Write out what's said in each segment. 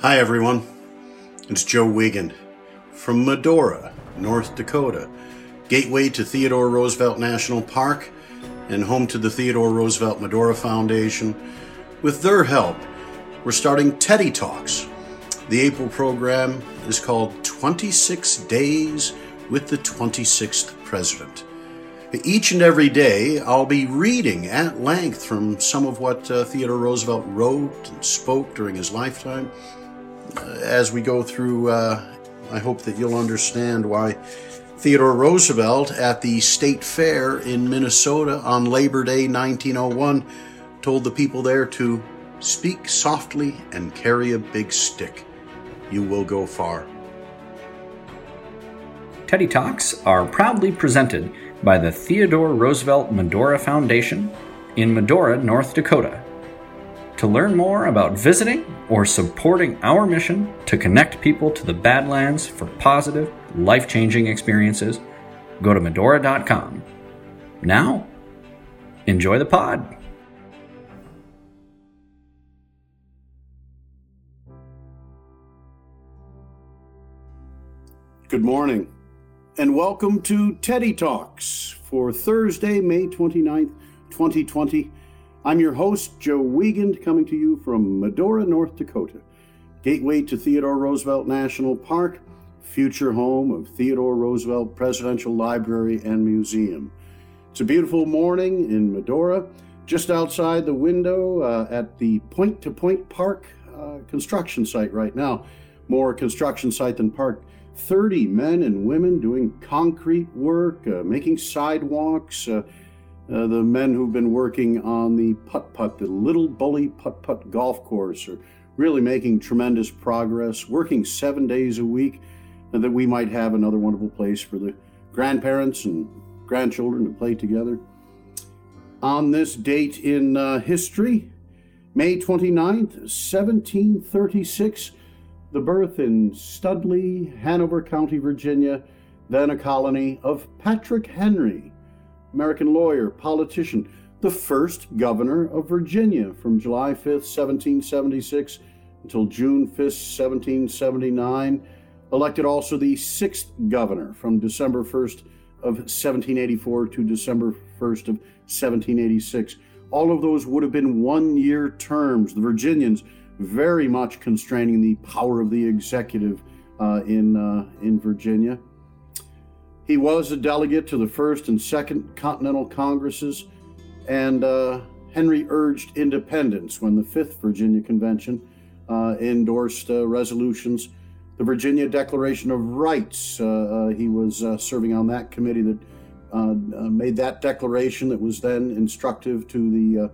Hi, everyone. It's Joe Wiegand from Medora, North Dakota, gateway to Theodore Roosevelt National Park and home to the Theodore Roosevelt Medora Foundation. With their help, we're starting Teddy Talks. The April program is called 26 Days with the 26th President. Each and every day, I'll be reading at length from some of what uh, Theodore Roosevelt wrote and spoke during his lifetime. As we go through, uh, I hope that you'll understand why Theodore Roosevelt at the State Fair in Minnesota on Labor Day 1901 told the people there to speak softly and carry a big stick. You will go far. Teddy Talks are proudly presented by the Theodore Roosevelt Medora Foundation in Medora, North Dakota. To learn more about visiting or supporting our mission to connect people to the Badlands for positive, life changing experiences, go to Medora.com. Now, enjoy the pod. Good morning, and welcome to Teddy Talks for Thursday, May 29th, 2020. I'm your host, Joe Wiegand, coming to you from Medora, North Dakota, gateway to Theodore Roosevelt National Park, future home of Theodore Roosevelt Presidential Library and Museum. It's a beautiful morning in Medora, just outside the window uh, at the Point to Point Park uh, construction site right now. More construction site than park 30 men and women doing concrete work, uh, making sidewalks. Uh, uh, the men who've been working on the putt putt, the Little Bully Putt Putt Golf Course, are really making tremendous progress, working seven days a week, and that we might have another wonderful place for the grandparents and grandchildren to play together. On this date in uh, history, May 29th, 1736, the birth in Studley, Hanover County, Virginia, then a colony of Patrick Henry, American lawyer, politician, the first governor of Virginia from July 5th, 1776 until June 5th, 1779. Elected also the sixth governor from December 1st of 1784 to December 1st of 1786. All of those would have been one year terms. The Virginians very much constraining the power of the executive uh, in, uh, in Virginia. He was a delegate to the First and Second Continental Congresses, and uh, Henry urged independence when the Fifth Virginia Convention uh, endorsed uh, resolutions. The Virginia Declaration of Rights, uh, he was serving on that committee that made that declaration that was then instructive to the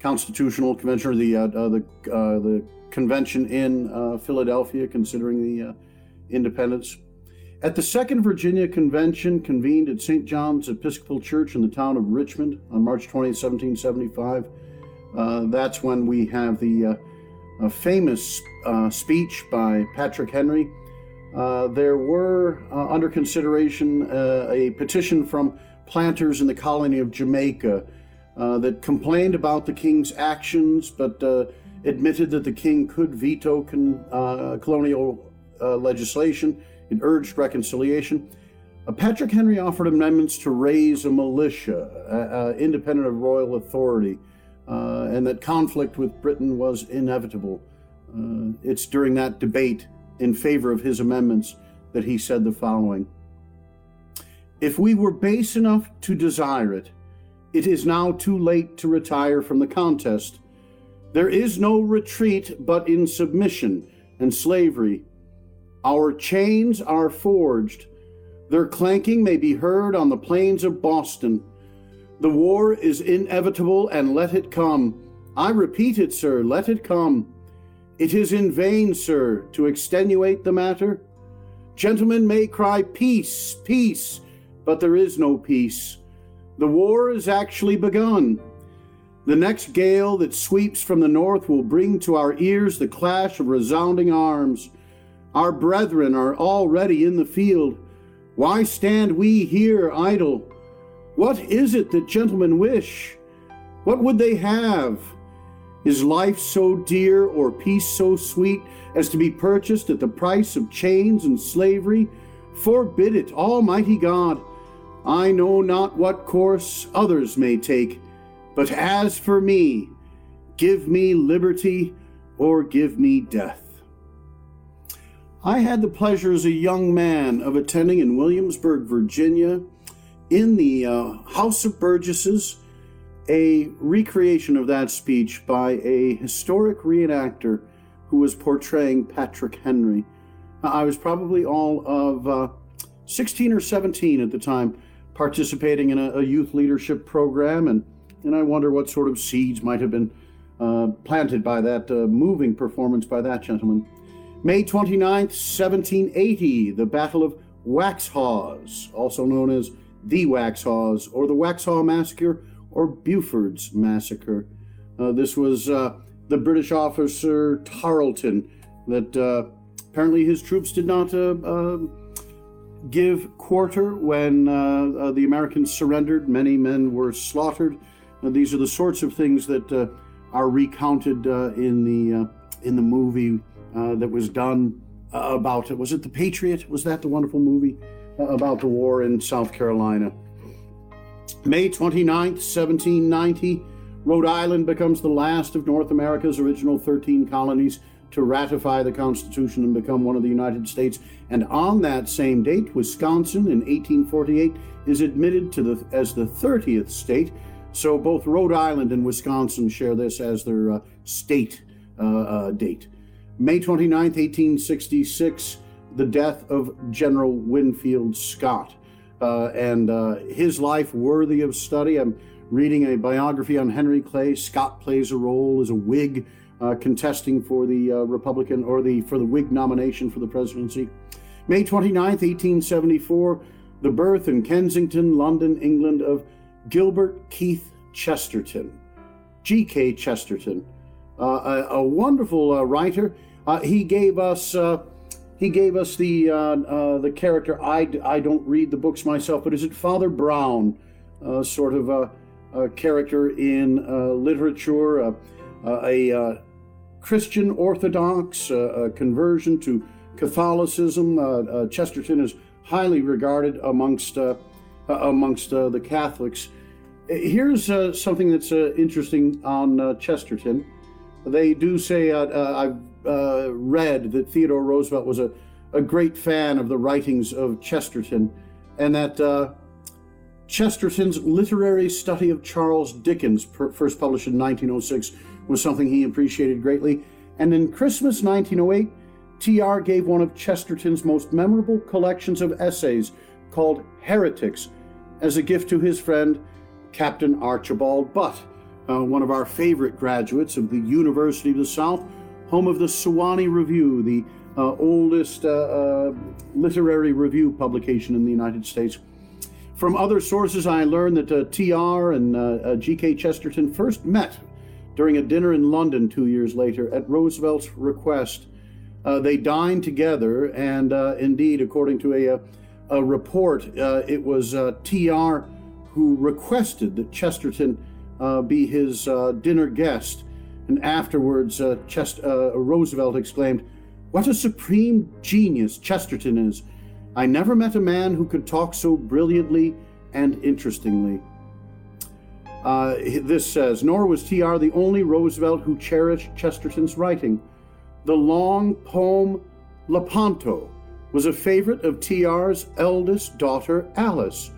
Constitutional Convention or the uh, uh, the uh, the convention in Philadelphia, considering the independence. At the Second Virginia Convention, convened at St. John's Episcopal Church in the town of Richmond on March 20, 1775, uh, that's when we have the uh, famous uh, speech by Patrick Henry. there were under consideration a petition from planters in the colony of Jamaica uh, that complained about the king's actions, but uh, admitted that the king could veto con- uh, colonial uh, legislation. It urged reconciliation. Uh, Patrick Henry offered amendments to raise a militia, uh, uh, independent of royal authority, uh, and that conflict with Britain was inevitable. it's during that debate in favor of his amendments that he said the following If we were base enough to desire it, it is now too late to retire from the contest. There is no retreat but in submission and slavery. Our chains are forged. Their clanking may be heard on the plains of Boston. The war is inevitable, and let it come. I repeat it, sir, let it come. It is in vain, sir, to extenuate the matter. Gentlemen may cry peace, peace, but there is no peace. The war is actually begun. The next gale that sweeps from the north will bring to our ears the clash of resounding arms. Our brethren are already in the field. Why stand we here idle? What is it that gentlemen wish? What would they have? Is life so dear or peace so sweet as to be purchased at the price of chains and slavery? Forbid it, Almighty God. I know not what course others may take, but as for me, give me liberty or give me death. I had the pleasure as a young man of attending in Williamsburg, Virginia, in the uh, House of Burgesses, a recreation of that speech by a historic reenactor who was portraying Patrick Henry. I was probably all of uh, 16 or 17 at the time, participating in a, a, youth leadership program, and, and I wonder what sort of seeds might have been uh, planted by that uh, moving performance by that gentleman. May 29th, 1780, the Battle of Waxhaws, also known as the Waxhaws, or the Waxhaw Massacre, or Buford's Massacre. Uh, this was uh, the British officer Tarleton that uh, apparently his troops did not uh, uh, give quarter when uh, the Americans surrendered. Many men were slaughtered. these are the sorts of things that are recounted in the in the movie uh, that was done uh, about it. Was it The Patriot? Was that the wonderful movie uh, about the war in South Carolina? May 29th, 1790, Rhode Island becomes the last of North America's original 13 colonies to ratify the Constitution and become one of the United States. And on that same date, Wisconsin in 1848 is admitted to the, as the 30th state. So both Rhode Island and Wisconsin share this as their uh, state uh, uh, date. May 29, 1866, the death of General Winfield Scott. Uh, and uh, his life worthy of study. I'm reading a biography on Henry Clay. Scott plays a role as a Whig uh, contesting for the uh, Republican or the for the Whig nomination for the presidency. May 29, 1874, the birth in Kensington, London, England of Gilbert Keith Chesterton, G.K. Chesterton, uh, a, a, wonderful uh, writer. Uh, he gave us uh, he gave us the uh, uh, the character. I, I don't read the books myself, but is it Father Brown, uh, sort of a, a character in uh, literature, uh, a Christian Orthodox conversion to Catholicism. Chesterton is highly regarded amongst amongst the Catholics. Here's something that's interesting on Chesterton. They do say I've uh, read that Theodore Roosevelt was a, a great fan of the writings of Chesterton, and that uh, Chesterton's literary study of Charles Dickens, per, first published in 1906, was something he appreciated greatly. And in Christmas 1908, TR gave one of Chesterton's most memorable collections of essays called Heretics as a gift to his friend Captain Archibald Butt, uh, one of our favorite graduates of the University of the South, home of the Sewanee Review, the uh, oldest uh, uh literary review publication in the United States. From other sources, I learned that uh, T.R. and uh, G.K. Chesterton first met during a dinner in London two years later at Roosevelt's request. they dined together, and indeed, according to a, a report, it was T.R. who requested that Chesterton be his dinner guest and afterwards, uh, Chest- uh, Roosevelt exclaimed, What a supreme genius Chesterton is! I never met a man who could talk so brilliantly and interestingly. Uh, this says, Nor was T.R. the only Roosevelt who cherished Chesterton's writing. The long poem Lepanto was a favorite of T.R.'s eldest daughter, Alice,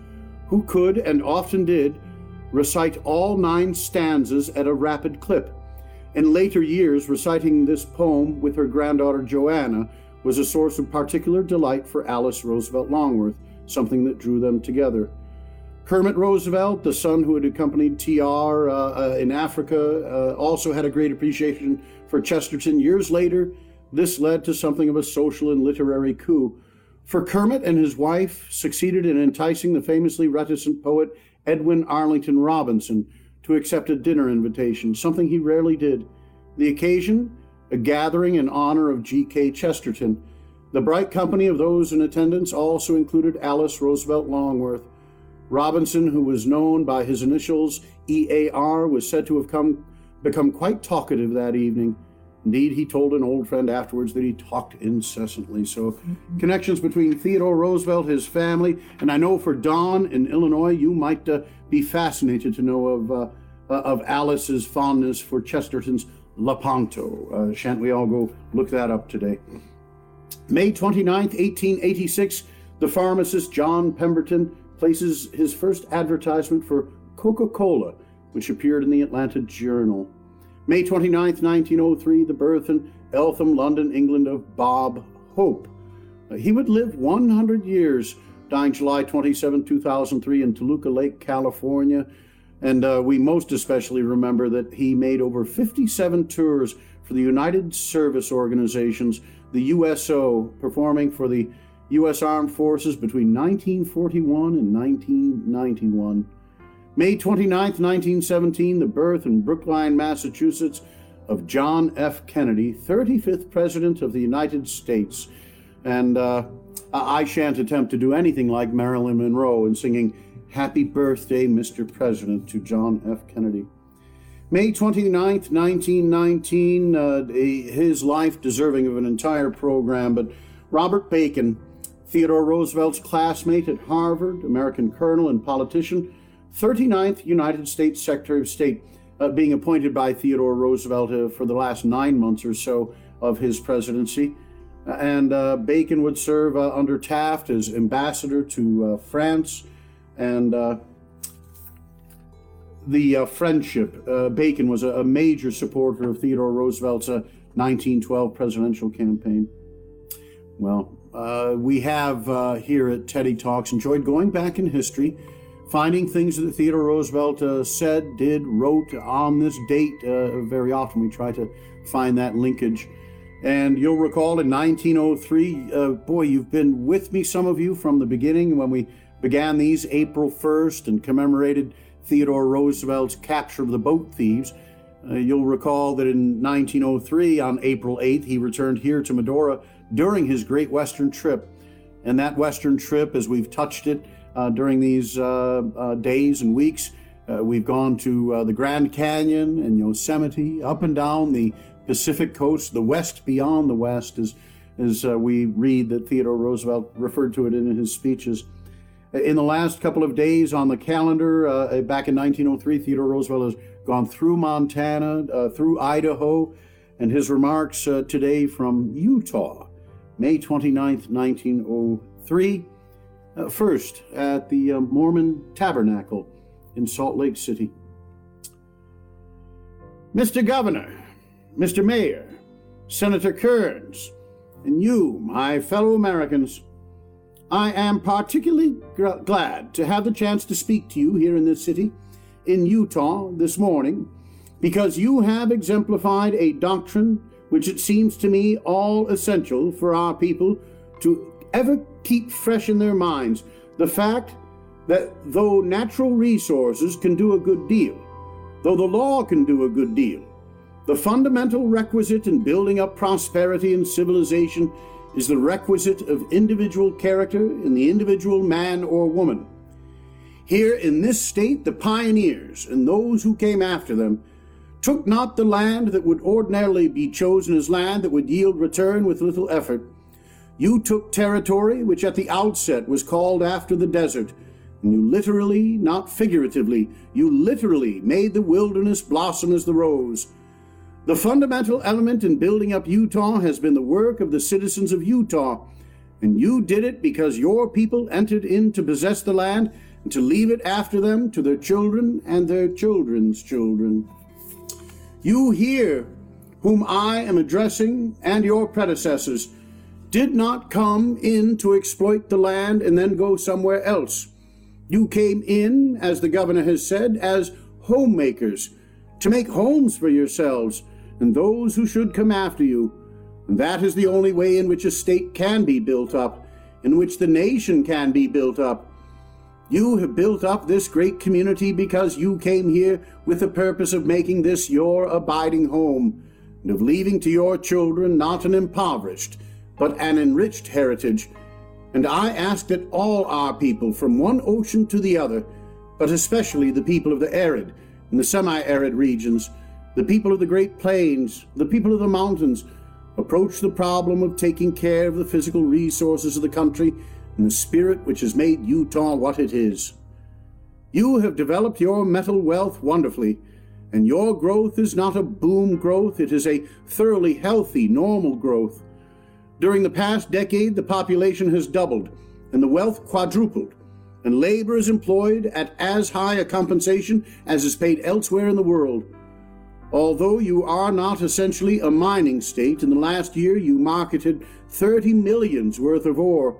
who could and often did recite all nine stanzas at a rapid clip in later years, reciting this poem with her granddaughter Joanna was a source of particular delight for Alice Roosevelt Longworth, something that drew them together. Kermit Roosevelt, the son who had accompanied TR uh, uh, in Africa, uh, also had a great appreciation for Chesterton. Years later, this led to something of a social and literary coup. For Kermit and his wife succeeded in enticing the famously reticent poet Edwin Arlington Robinson, to accept a dinner invitation, something he rarely did. The occasion, a gathering in honor of G.K. Chesterton. The bright company of those in attendance also included Alice Roosevelt Longworth. Robinson, who was known by his initials EAR, was said to have come become quite talkative that evening. Indeed, he told an old friend afterwards that he talked incessantly. So, mm-hmm. connections between Theodore Roosevelt, his family, and I know for Don in Illinois, you might uh, be fascinated to know of uh, of Alice's fondness for Chesterton's Lepanto. Uh, shan't we all go look that up today? May 29th, 1886, the pharmacist John Pemberton places his first advertisement for Coca Cola, which appeared in the Atlanta Journal. May 29th, 1903, the birth in Eltham, London, England, of Bob Hope. Uh, he would live 100 years, dying July 27, 2003, in Toluca Lake, California. And uh, we most especially remember that he made over 57 tours for the United Service Organizations, the USO, performing for the U.S. Armed Forces between 1941 and 1991. May 29, 1917, the birth in Brookline, Massachusetts, of John F. Kennedy, 35th President of the United States. And uh, I shan't attempt to do anything like Marilyn Monroe in singing Happy Birthday, Mr. President, to John F. Kennedy. May 29th, 1919, uh, his life deserving of an entire program, but Robert Bacon, Theodore Roosevelt's classmate at Harvard, American colonel and politician, 39th United States Secretary of State, uh, being appointed by Theodore Roosevelt uh, for the last nine months or so of his presidency. And uh, Bacon would serve uh, under Taft as ambassador to uh, France and uh, the uh, friendship. Uh, Bacon was a, a, major supporter of Theodore Roosevelt's 1912 uh, presidential campaign. Well, uh, we have uh, here at Teddy Talks enjoyed going back in history, finding things that Theodore Roosevelt said, did, wrote on this date. very often we try to find that linkage. And you'll recall in 1903, boy, you've been with me, some of you, from the beginning when we began these April 1st and commemorated Theodore Roosevelt's capture of the boat thieves. Uh, you'll recall that in 1903, on April 8th, he returned here to Medora during his Great Western trip. And that Western trip, as we've touched it uh, during these uh, uh days and weeks, uh, we've gone to uh, the Grand Canyon and Yosemite, up and down the Pacific coast, the west beyond the west, as, as we read that Theodore Roosevelt referred to it in his speeches. In the last couple of days on the calendar, uh, back in 1903, Theodore Roosevelt has gone through Montana, uh, through Idaho, and his remarks uh, today from Utah, May 29th, 1903. Uh, first, at the uh, Mormon Tabernacle in Salt Lake City. Mr. Governor, Mr. Mayor, Senator Kearns, and you, my fellow Americans, I am particularly gr- glad to have the chance to speak to you here in this city, in Utah, this morning, because you have exemplified a doctrine which it seems to me all essential for our people to ever keep fresh in their minds the fact that though natural resources can do a good deal, though the law can do a good deal, the fundamental requisite in building up prosperity and civilization is the requisite of individual character in the individual man or woman. Here in this state, the pioneers and those who came after them took not the land that would ordinarily be chosen as land that would yield return with little effort. You took territory which at the outset was called after the desert, and you literally, not figuratively, you literally made the wilderness blossom as the rose. The fundamental element in building up Utah has been the work of the citizens of Utah, and you did it because your people entered in to possess the land and to leave it after them to their children and their children's children. You here, whom I am addressing, and your predecessors, did not come in to exploit the land and then go somewhere else. You came in, as the governor has said, as homemakers, to make homes for yourselves and those who should come after you. And that is the only way in which a state can be built up, in which the nation can be built up. You have built up this great community because you came here with the purpose of making this your abiding home, and of leaving to your children not an impoverished, but an enriched heritage. And I ask that all our people, from one ocean to the other, but especially the people of the arid and the semi arid regions, The people of the Great Plains, the people of the mountains, approach the problem of taking care of the physical resources of the country in the spirit which has made Utah what it is. You have developed your metal wealth wonderfully, and your growth is not a boom growth, it is a thoroughly healthy, normal growth. During the past decade, the population has doubled and the wealth quadrupled, and labor is employed at as high a compensation as is paid elsewhere in the world. Although you are not essentially a mining state, in the last year you marketed 30 millions worth of ore.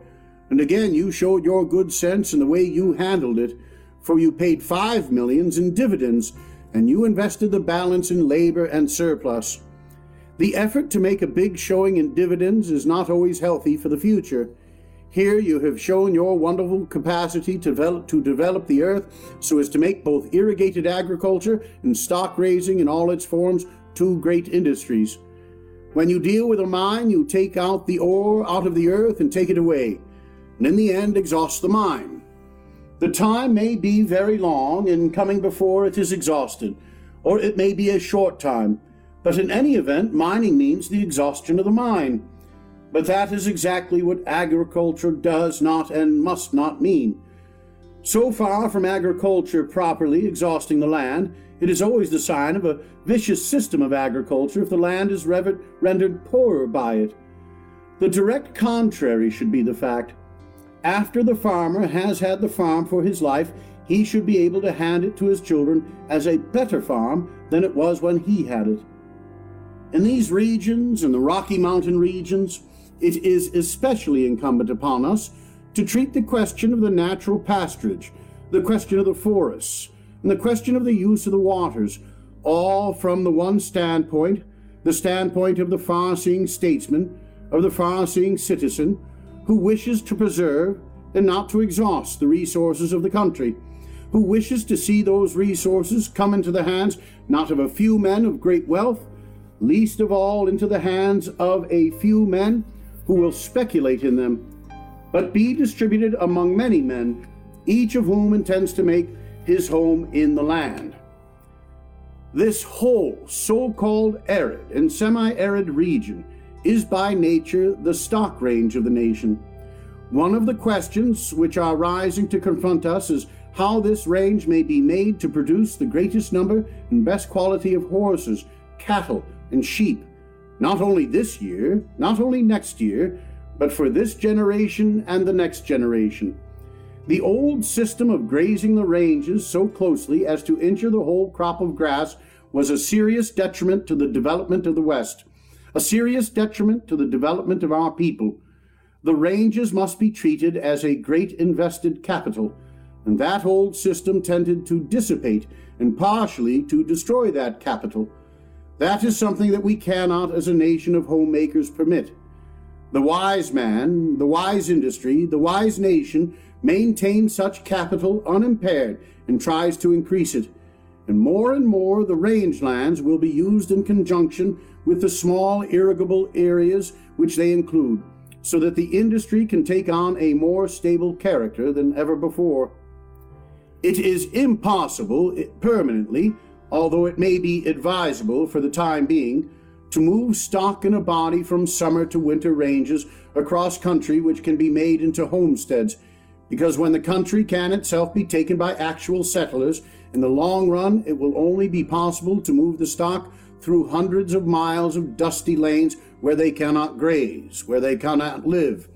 And again, you showed your good sense in the way you handled it, for you paid 5 millions in dividends, and you invested the balance in labor and surplus. The effort to make a big showing in dividends is not always healthy for the future. Here you have shown your wonderful capacity to develop, to develop the earth so as to make both irrigated agriculture and stock raising in all its forms two great industries. When you deal with a mine, you take out the ore out of the earth and take it away, and in the end exhaust the mine. The time may be very long in coming before it is exhausted, or it may be a short time, but in any event, mining means the exhaustion of the mine. But that is exactly what agriculture does not and must not mean. So far from agriculture properly exhausting the land, it is always the sign of a vicious system of agriculture if the land is rendered poorer by it. The direct contrary should be the fact. After the farmer has had the farm for his life, he should be able to hand it to his children as a better farm than it was when he had it. In these regions, in the Rocky Mountain regions, it is especially incumbent upon us to treat the question of the natural pasturage, the question of the forests, and the question of the use of the waters, all from the one standpoint, the standpoint of the far seeing statesman, of the far seeing citizen, who wishes to preserve and not to exhaust the resources of the country, who wishes to see those resources come into the hands not of a few men of great wealth, least of all into the hands of a few men who will speculate in them, but be distributed among many men, each of whom intends to make his home in the land. This whole so called arid and semi arid region is by nature the stock range of the nation. One of the questions which are rising to confront us is how this range may be made to produce the greatest number and best quality of horses, cattle, and sheep not only this year, not only next year, but for this generation and the next generation. The old system of grazing the ranges so closely as to injure the whole crop of grass was a serious detriment to the development of the West, a serious detriment to the development of our people. The ranges must be treated as a great invested capital, and that old system tended to dissipate and partially to destroy that capital. That is something that we cannot, as a nation of homemakers, permit. The wise man, the wise industry, the wise nation maintains such capital unimpaired and tries to increase it. And more and more the rangelands will be used in conjunction with the small irrigable areas which they include, so that the industry can take on a more stable character than ever before. It is impossible eh, permanently although it may be advisable for the time being to move stock in a body from summer to winter ranges across country which can be made into homesteads, because when the country can itself be taken by actual settlers, in the long run it will only be possible to move the stock through hundreds of miles of dusty lanes where they cannot graze, where they cannot live.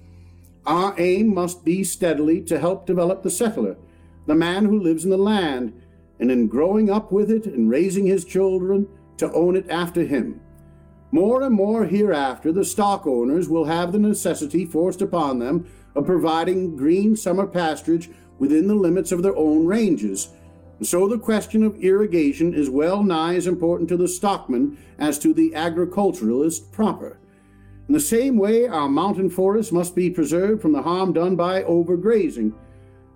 Our aim must be steadily to help develop the settler, the man who lives in the land, and in growing up with it and raising his children to own it after him. More and more hereafter, the stock owners will have the necessity forced upon them of providing green summer pasturage within the limits of their own ranges. So the question of irrigation is well nigh as important to the stockman as to the agriculturalist proper. In the same way, our mountain forests must be preserved from the harm done by overgrazing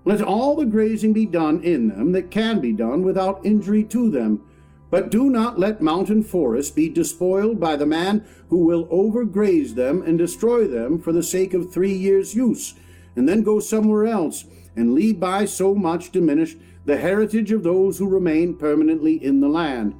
let all the grazing be done in them that can be done without injury to them. But do not let mountain forests be despoiled by the man who will overgraze them and destroy them for the sake of three years' use, and then go somewhere else, and leave by so much diminished the heritage of those who remain permanently in the land.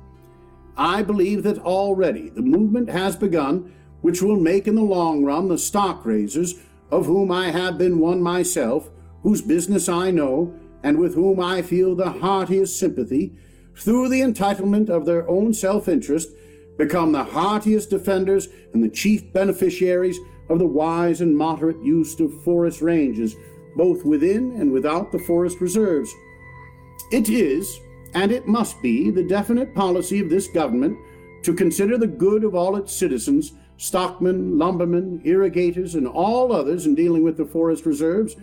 I believe that already the movement has begun which will make in the long run the stock raisers, of whom I have been one myself, whose business I know, and with whom I feel the heartiest sympathy, through the entitlement of their own self interest, become the heartiest defenders and the chief beneficiaries of the wise and moderate use of forest ranges, both within and without the forest reserves. It is, and it must be, the definite policy of this government to consider the good of all its citizens, stockmen, lumbermen, irrigators, and all others in dealing with the forest reserves.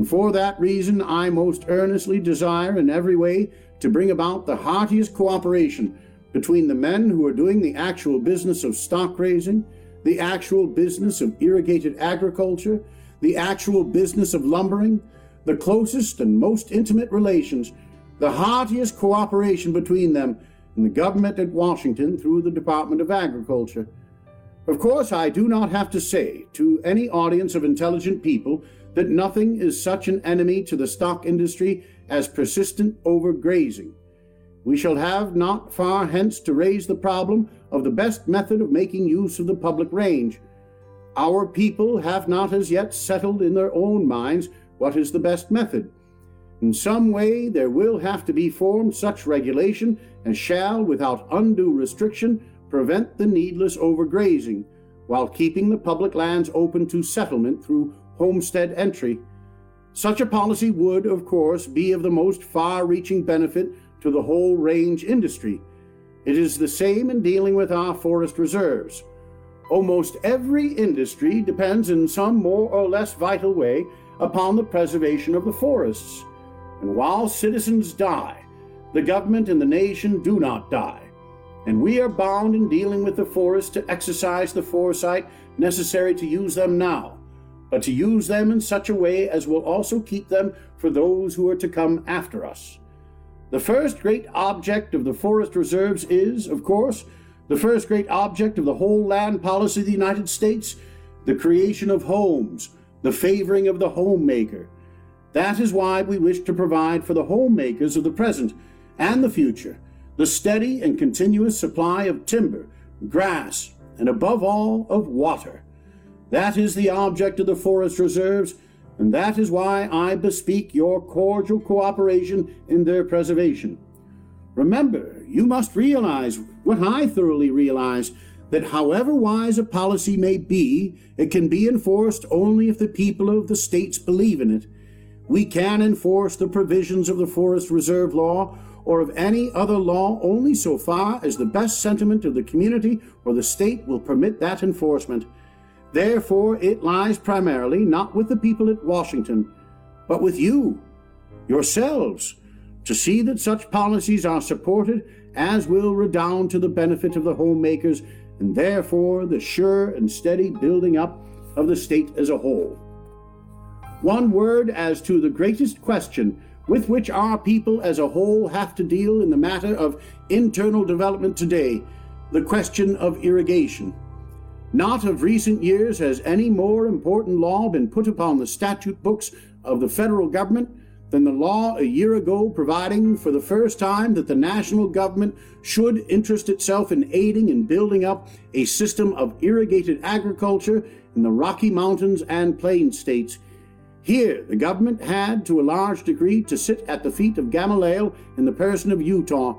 And for that reason, I most earnestly desire in every way to bring about the heartiest cooperation between the men who are doing the actual business of stock raising, the actual business of irrigated agriculture, the actual business of lumbering, the closest and most intimate relations, the heartiest cooperation between them and the government at Washington through the Department of Agriculture. Of course, I do not have to say to any audience of intelligent people that nothing is such an enemy to the stock industry as persistent overgrazing. We shall have not far hence to raise the problem of the best method of making use of the public range. Our people have not as yet settled in their own minds what is the best method. In some way, there will have to be formed such regulation as shall, without undue restriction, prevent the needless overgrazing, while keeping the public lands open to settlement through homestead entry. Such a policy would, of course, be of the most far reaching benefit to the whole range industry. It is the same in dealing with our forest reserves. Almost every industry depends in some more or less vital way upon the preservation of the forests. And while citizens die, the government and the nation do not die. And we are bound in dealing with the forests to exercise the foresight necessary to use them now, but to use them in such a way as will also keep them for those who are to come after us. The first great object of the forest reserves is, of course, the first great object of the whole land policy of the United States the creation of homes, the favoring of the homemaker. That is why we wish to provide for the homemakers of the present and the future the steady and continuous supply of timber, grass, and above all, of water. That is the object of the forest reserves and that is why I bespeak your cordial cooperation in their preservation. Remember, you must realize what I thoroughly realize that however wise a policy may be, it can be enforced only if the people of the states believe in it. We can enforce the provisions of the Forest Reserve Law or of any other law only so far as the best sentiment of the community or the state will permit that enforcement. Therefore, it lies primarily not with the people at Washington, but with you, yourselves, to see that such policies are supported as will redound to the benefit of the homemakers and therefore the sure and steady building up of the state as a whole. One word as to the greatest question with which our people as a whole have to deal in the matter of internal development today the question of irrigation. Not of recent years has any more important law been put upon the statute books of the federal government than the law a year ago providing for the first time that the national government should interest itself in aiding and building up a system of irrigated agriculture in the Rocky Mountains and Plain states. Here, the government had, to a large degree, to sit at the feet of Gamaliel in the person of Utah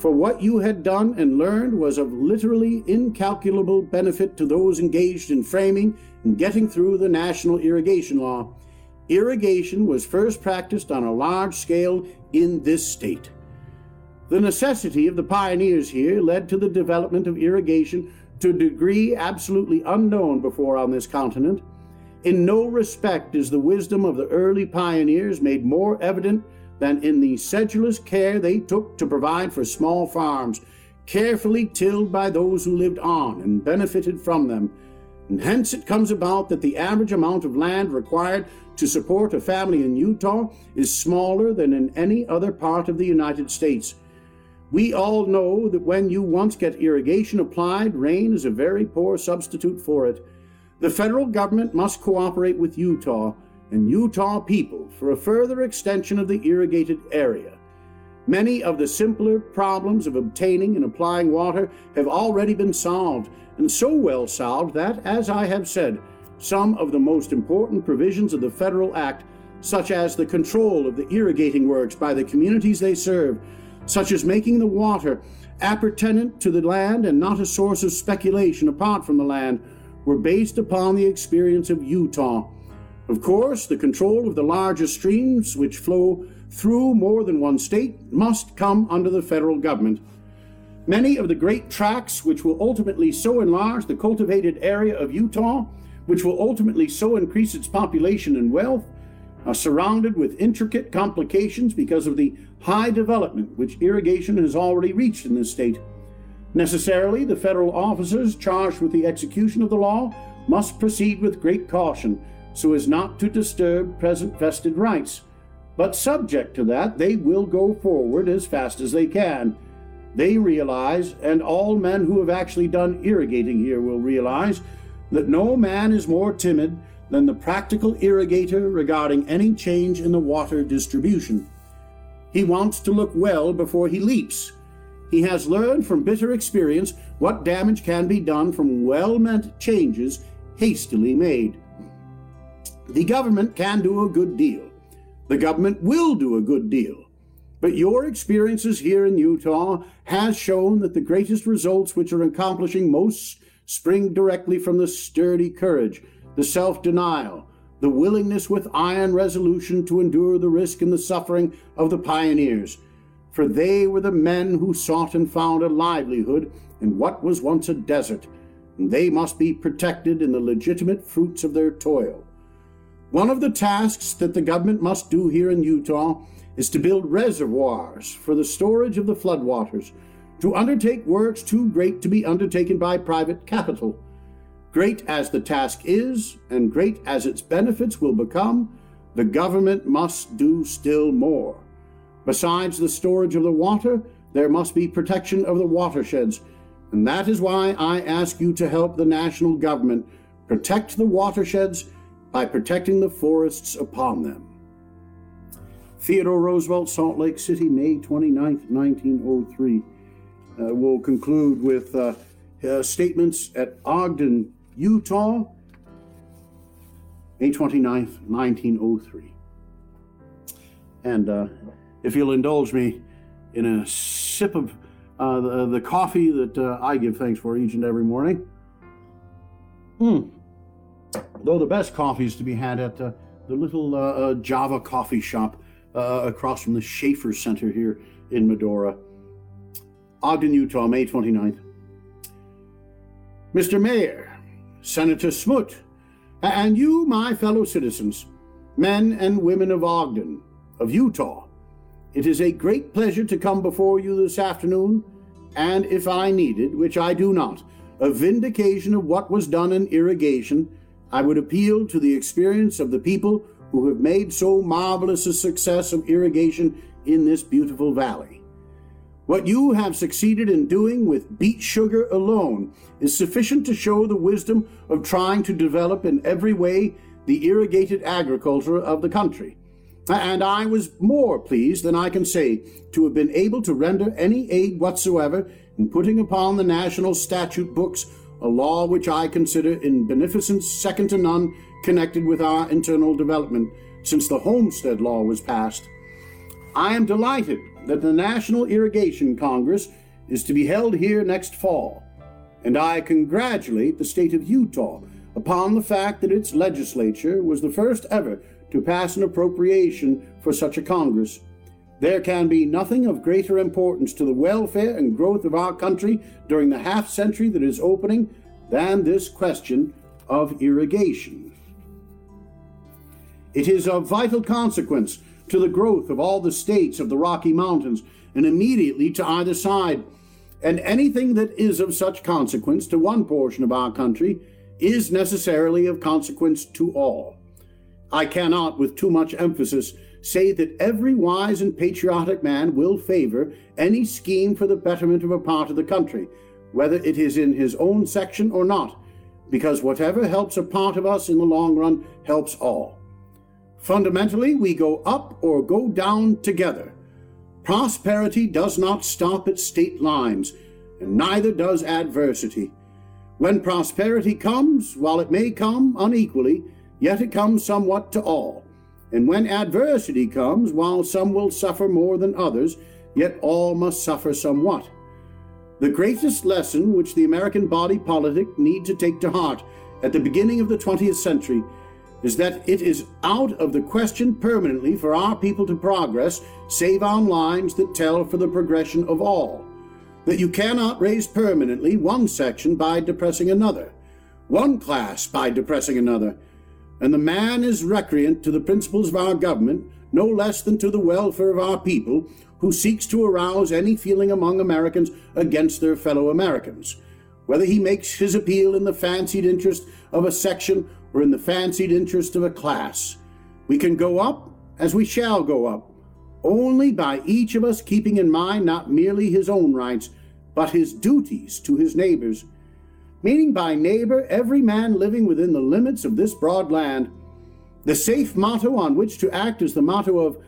for what you had done and learned was of literally incalculable benefit to those engaged in framing and getting through the national irrigation law. Irrigation was first practiced on a large scale in this state. The necessity of the pioneers here led to the development of irrigation to a degree absolutely unknown before on this continent. In no respect is the wisdom of the early pioneers made more evident than in the sedulous care they took to provide for small farms, carefully tilled by those who lived on and benefited from them. And hence it comes about that the average amount of land required to support a family in Utah is smaller than in any other part of the United States. We all know that when you once get irrigation applied, rain is a very poor substitute for it. The federal government must cooperate with Utah and Utah people for a further extension of the irrigated area. Many of the simpler problems of obtaining and applying water have already been solved, and so well solved that, as I have said, some of the most important provisions of the Federal Act, such as the control of the irrigating works by the communities they serve, such as making the water appertinent to the land and not a source of speculation apart from the land, were based upon the experience of Utah. Of course, the control of the larger streams which flow through more than one state must come under the federal government. Many of the great tracts which will ultimately so enlarge the cultivated area of Utah, which will ultimately so increase its population and wealth, are surrounded with intricate complications because of the high development which irrigation has already reached in this state. Necessarily, the federal officers charged with the execution of the law must proceed with great caution so as not to disturb present vested rights. But subject to that, they will go forward as fast as they can. They realize, and all men who have actually done irrigating here will realize, that no man is more timid than the practical irrigator regarding any change in the water distribution. He wants to look well before he leaps. He has learned from bitter experience what damage can be done from well meant changes hastily made. The government can do a good deal. The government will do a good deal. But your experiences here in Utah has shown that the greatest results which are accomplishing most spring directly from the sturdy courage, the self-denial, the willingness with iron resolution to endure the risk and the suffering of the pioneers. For they were the men who sought and found a livelihood in what was once a desert, and they must be protected in the legitimate fruits of their toil. One of the tasks that the government must do here in Utah is to build reservoirs for the storage of the floodwaters, to undertake works too great to be undertaken by private capital. Great as the task is, and great as its benefits will become, the government must do still more. Besides the storage of the water, there must be protection of the watersheds, and that is why I ask you to help the national government protect the watersheds by protecting the forests upon them. Theodore Roosevelt, Salt Lake City, May 29, 1903. Uh, we'll conclude with uh, uh, statements at Ogden, Utah, May 29, 1903. And uh, if you'll indulge me in a sip of uh, the, the, coffee that uh, I give thanks for each and every morning. Hmm. Though the best coffee is to be had at uh, the little uh, uh, Java coffee shop uh, across from the Schafer Center here in Medora. Ogden, Utah, May 29th. Mr. Mayor, Senator Smoot, and you, my fellow citizens, men and women of Ogden, of Utah, it is a great pleasure to come before you this afternoon, and if I needed, which I do not, a vindication of what was done in irrigation I would appeal to the experience of the people who have made so marvelous a success of irrigation in this beautiful valley. What you have succeeded in doing with beet sugar alone is sufficient to show the wisdom of trying to develop in every way the irrigated agriculture of the country. And I was more pleased than I can say to have been able to render any aid whatsoever in putting upon the national statute books a law which I consider in beneficence second to none connected with our internal development since the Homestead Law was passed. I am delighted that the National Irrigation Congress is to be held here next fall, and I congratulate the state of Utah upon the fact that its legislature was the first ever to pass an appropriation for such a Congress. There can be nothing of greater importance to the welfare and growth of our country during the half century that is opening than this question of irrigation. It is of vital consequence to the growth of all the states of the Rocky Mountains and immediately to either side. And anything that is of such consequence to one portion of our country is necessarily of consequence to all. I cannot, with too much emphasis, say that every wise and patriotic man will favor any scheme for the betterment of a part of the country, whether it is in his own section or not, because whatever helps a part of us in the long run helps all. Fundamentally, we go up or go down together. Prosperity does not stop at state lines, and neither does adversity. When prosperity comes, while it may come unequally, yet it comes somewhat to all. And when adversity comes, while some will suffer more than others, yet all must suffer somewhat. The greatest lesson which the American body politic need to take to heart at the beginning of the 20th century is that it is out of the question permanently for our people to progress save on lines that tell for the progression of all. That you cannot raise permanently one section by depressing another, one class by depressing another, and the man is recreant to the principles of our government no less than to the welfare of our people who seeks to arouse any feeling among Americans against their fellow Americans, whether he makes his appeal in the fancied interest of a section or in the fancied interest of a class. We can go up as we shall go up, only by each of us keeping in mind not merely his own rights, but his duties to his neighbors, meaning by neighbor every man living within the limits of this broad land. The safe motto on which to act is the motto of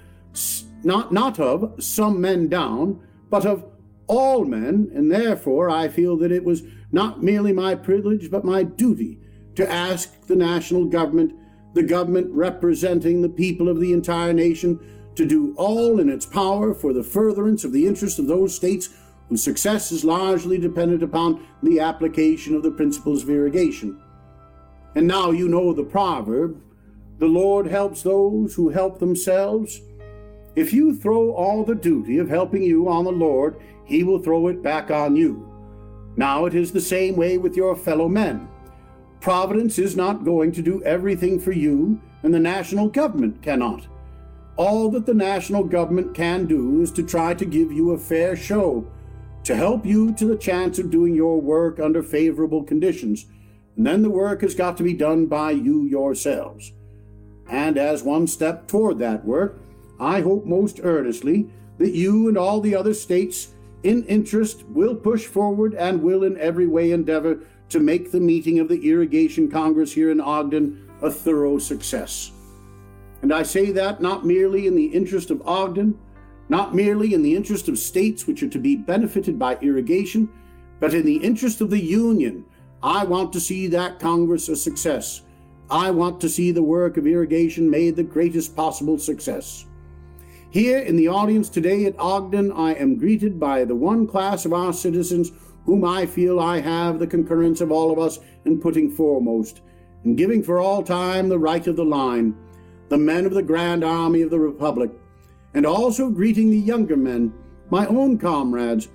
not, not of some men down, but of all men, and therefore I feel that it was not merely my privilege, but my duty to ask the national government, the government representing the people of the entire nation, to do all in its power for the furtherance of the interests of those states whose success is largely dependent upon the application of the principles of irrigation. And now you know the proverb the Lord helps those who help themselves. If you throw all the duty of helping you on the Lord, he will throw it back on you. Now it is the same way with your fellow men. Providence is not going to do everything for you, and the national government cannot. All that the national government can do is to try to give you a fair show, to help you to the chance of doing your work under favorable conditions, and then the work has got to be done by you yourselves. And as one step toward that work, I hope most earnestly that you and all the other states in interest will push forward and will in every way endeavor to make the meeting of the Irrigation Congress here in Ogden a thorough success. And I say that not merely in the interest of Ogden, not merely in the interest of states which are to be benefited by irrigation, but in the interest of the Union. I want to see that Congress a success. I want to see the work of irrigation made the greatest possible success. Here in the audience today at Ogden, I am greeted by the one class of our citizens whom I feel I have the concurrence of all of us in putting foremost, in giving for all time the right of the line, the men of the Grand Army of the Republic, and also greeting the younger men, my own comrades,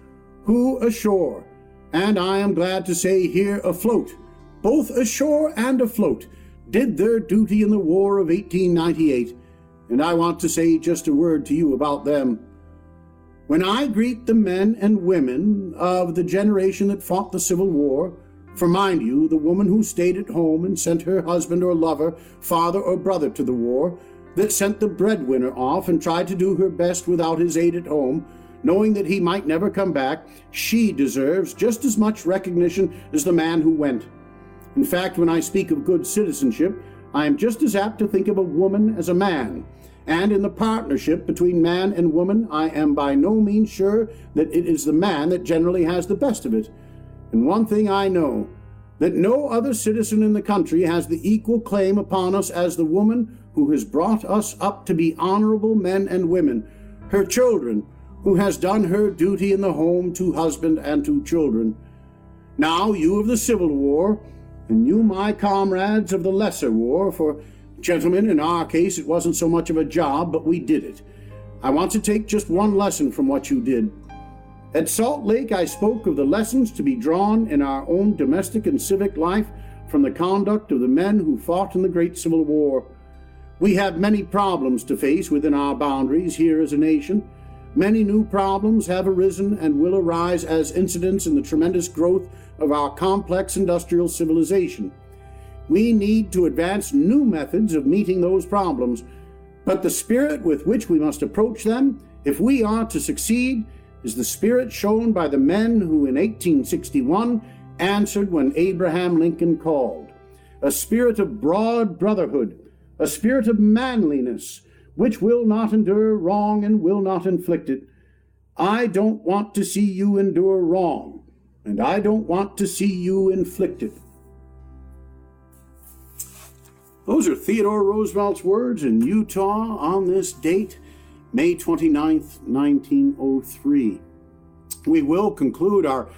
who ashore, and I am glad to say here afloat, both ashore and afloat, did their duty in the War of 1898 and I want to say just a word to you about them. When I greet the men and women of the generation that fought the Civil War, for mind you, the woman who stayed at home and sent her husband or lover, father or brother to the war, that sent the breadwinner off and tried to do her best without his aid at home, knowing that he might never come back, she deserves just as much recognition as the man who went. In fact, when I speak of good citizenship, I am just as apt to think of a woman as a man and in the partnership between man and woman, I am by no means sure that it is the man that generally has the best of it. And one thing I know that no other citizen in the country has the equal claim upon us as the woman who has brought us up to be honorable men and women, her children, who has done her duty in the home to husband and to children. Now, you of the Civil War, and you, my comrades of the Lesser War, for Gentlemen, in our case, it wasn't so much of a job, but we did it. I want to take just one lesson from what you did. At Salt Lake, I spoke of the lessons to be drawn in our own domestic and civic life from the conduct of the men who fought in the Great Civil War. We have many problems to face within our boundaries here as a nation. Many new problems have arisen and will arise as incidents in the tremendous growth of our complex industrial civilization. We need to advance new methods of meeting those problems, but the spirit with which we must approach them, if we are to succeed, is the spirit shown by the men who in 1861 answered when Abraham Lincoln called a spirit of broad brotherhood, a spirit of manliness, which will not endure wrong and will not inflict it, I don't want to see you endure wrong, and I don't want to see you inflicted. Those are Theodore Roosevelt's words in Utah on this date, May 29th, 1903. We will conclude our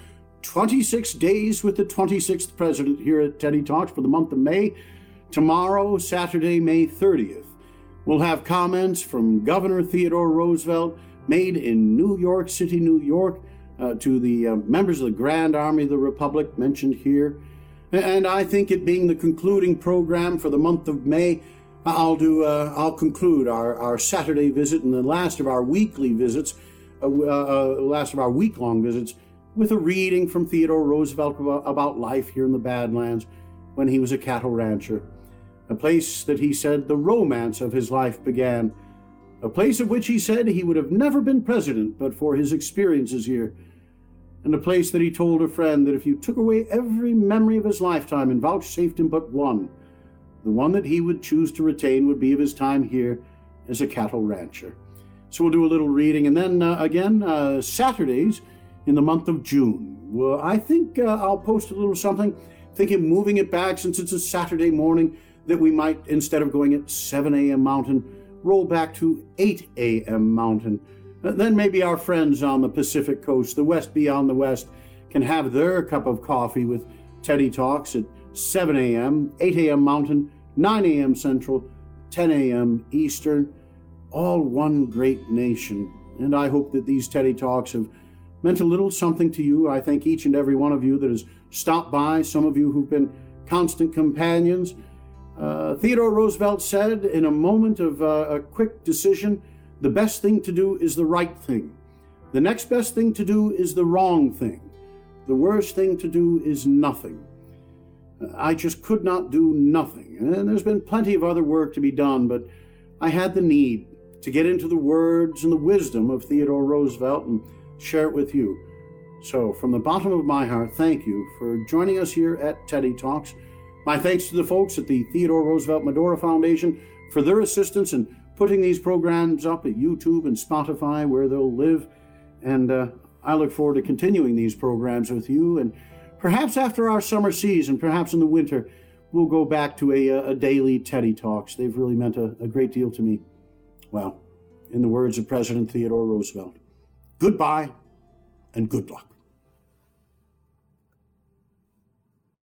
26 days with the 26th president here at Teddy Talks for the month of May. Tomorrow, Saturday, May 30th, we'll have comments from Governor Theodore Roosevelt made in New York City, New York, uh, to the uh, members of the Grand Army of the Republic mentioned here. And I think it being the concluding program for the month of May, I'll do. Uh, I'll conclude our, our Saturday visit and the last of our weekly visits, uh, uh, uh, last of our week-long visits, with a reading from Theodore Roosevelt about life here in the Badlands when he was a cattle rancher, a place that he said the romance of his life began a place of which he said he would have never been president but for his experiences here, and a place that he told a friend that if you took away every memory of his lifetime and vouchsafed him but one, the one that he would choose to retain would be of his time here as a cattle rancher. So we'll do a little reading, and then uh, again, uh, Saturdays in the month of June. Well, I think uh, I'll post a little something, thinking moving it back since it's a Saturday morning, that we might, instead of going at 7 a.m. Mountain, roll back to 8 a.m. Mountain. Uh, then maybe our friends on the Pacific Coast, the West Beyond the West, can have their cup of coffee with Teddy Talks at 7 a.m., 8 a.m. Mountain, 9 a.m. Central, 10 a.m. Eastern, all one great nation. And I hope that these Teddy Talks have meant a little something to you. I thank each and every one of you that has stopped by, some of you who've been constant companions. Uh, Theodore Roosevelt said in a moment of uh, a quick decision, the best thing to do is the right thing. The next best thing to do is the wrong thing. The worst thing to do is nothing. I just could not do nothing. And there's been plenty of other work to be done, but I had the need to get into the words and the wisdom of Theodore Roosevelt and share it with you. So, from the bottom of my heart, thank you for joining us here at Teddy Talks. My thanks to the folks at the Theodore Roosevelt Medora Foundation for their assistance in putting these programs up at YouTube and Spotify where they'll live. And uh, I look forward to continuing these programs with you. And perhaps after our summer season, perhaps in the winter, we'll go back to a, a daily Teddy Talks. They've really meant a, a great deal to me. Well, in the words of President Theodore Roosevelt, goodbye and good luck.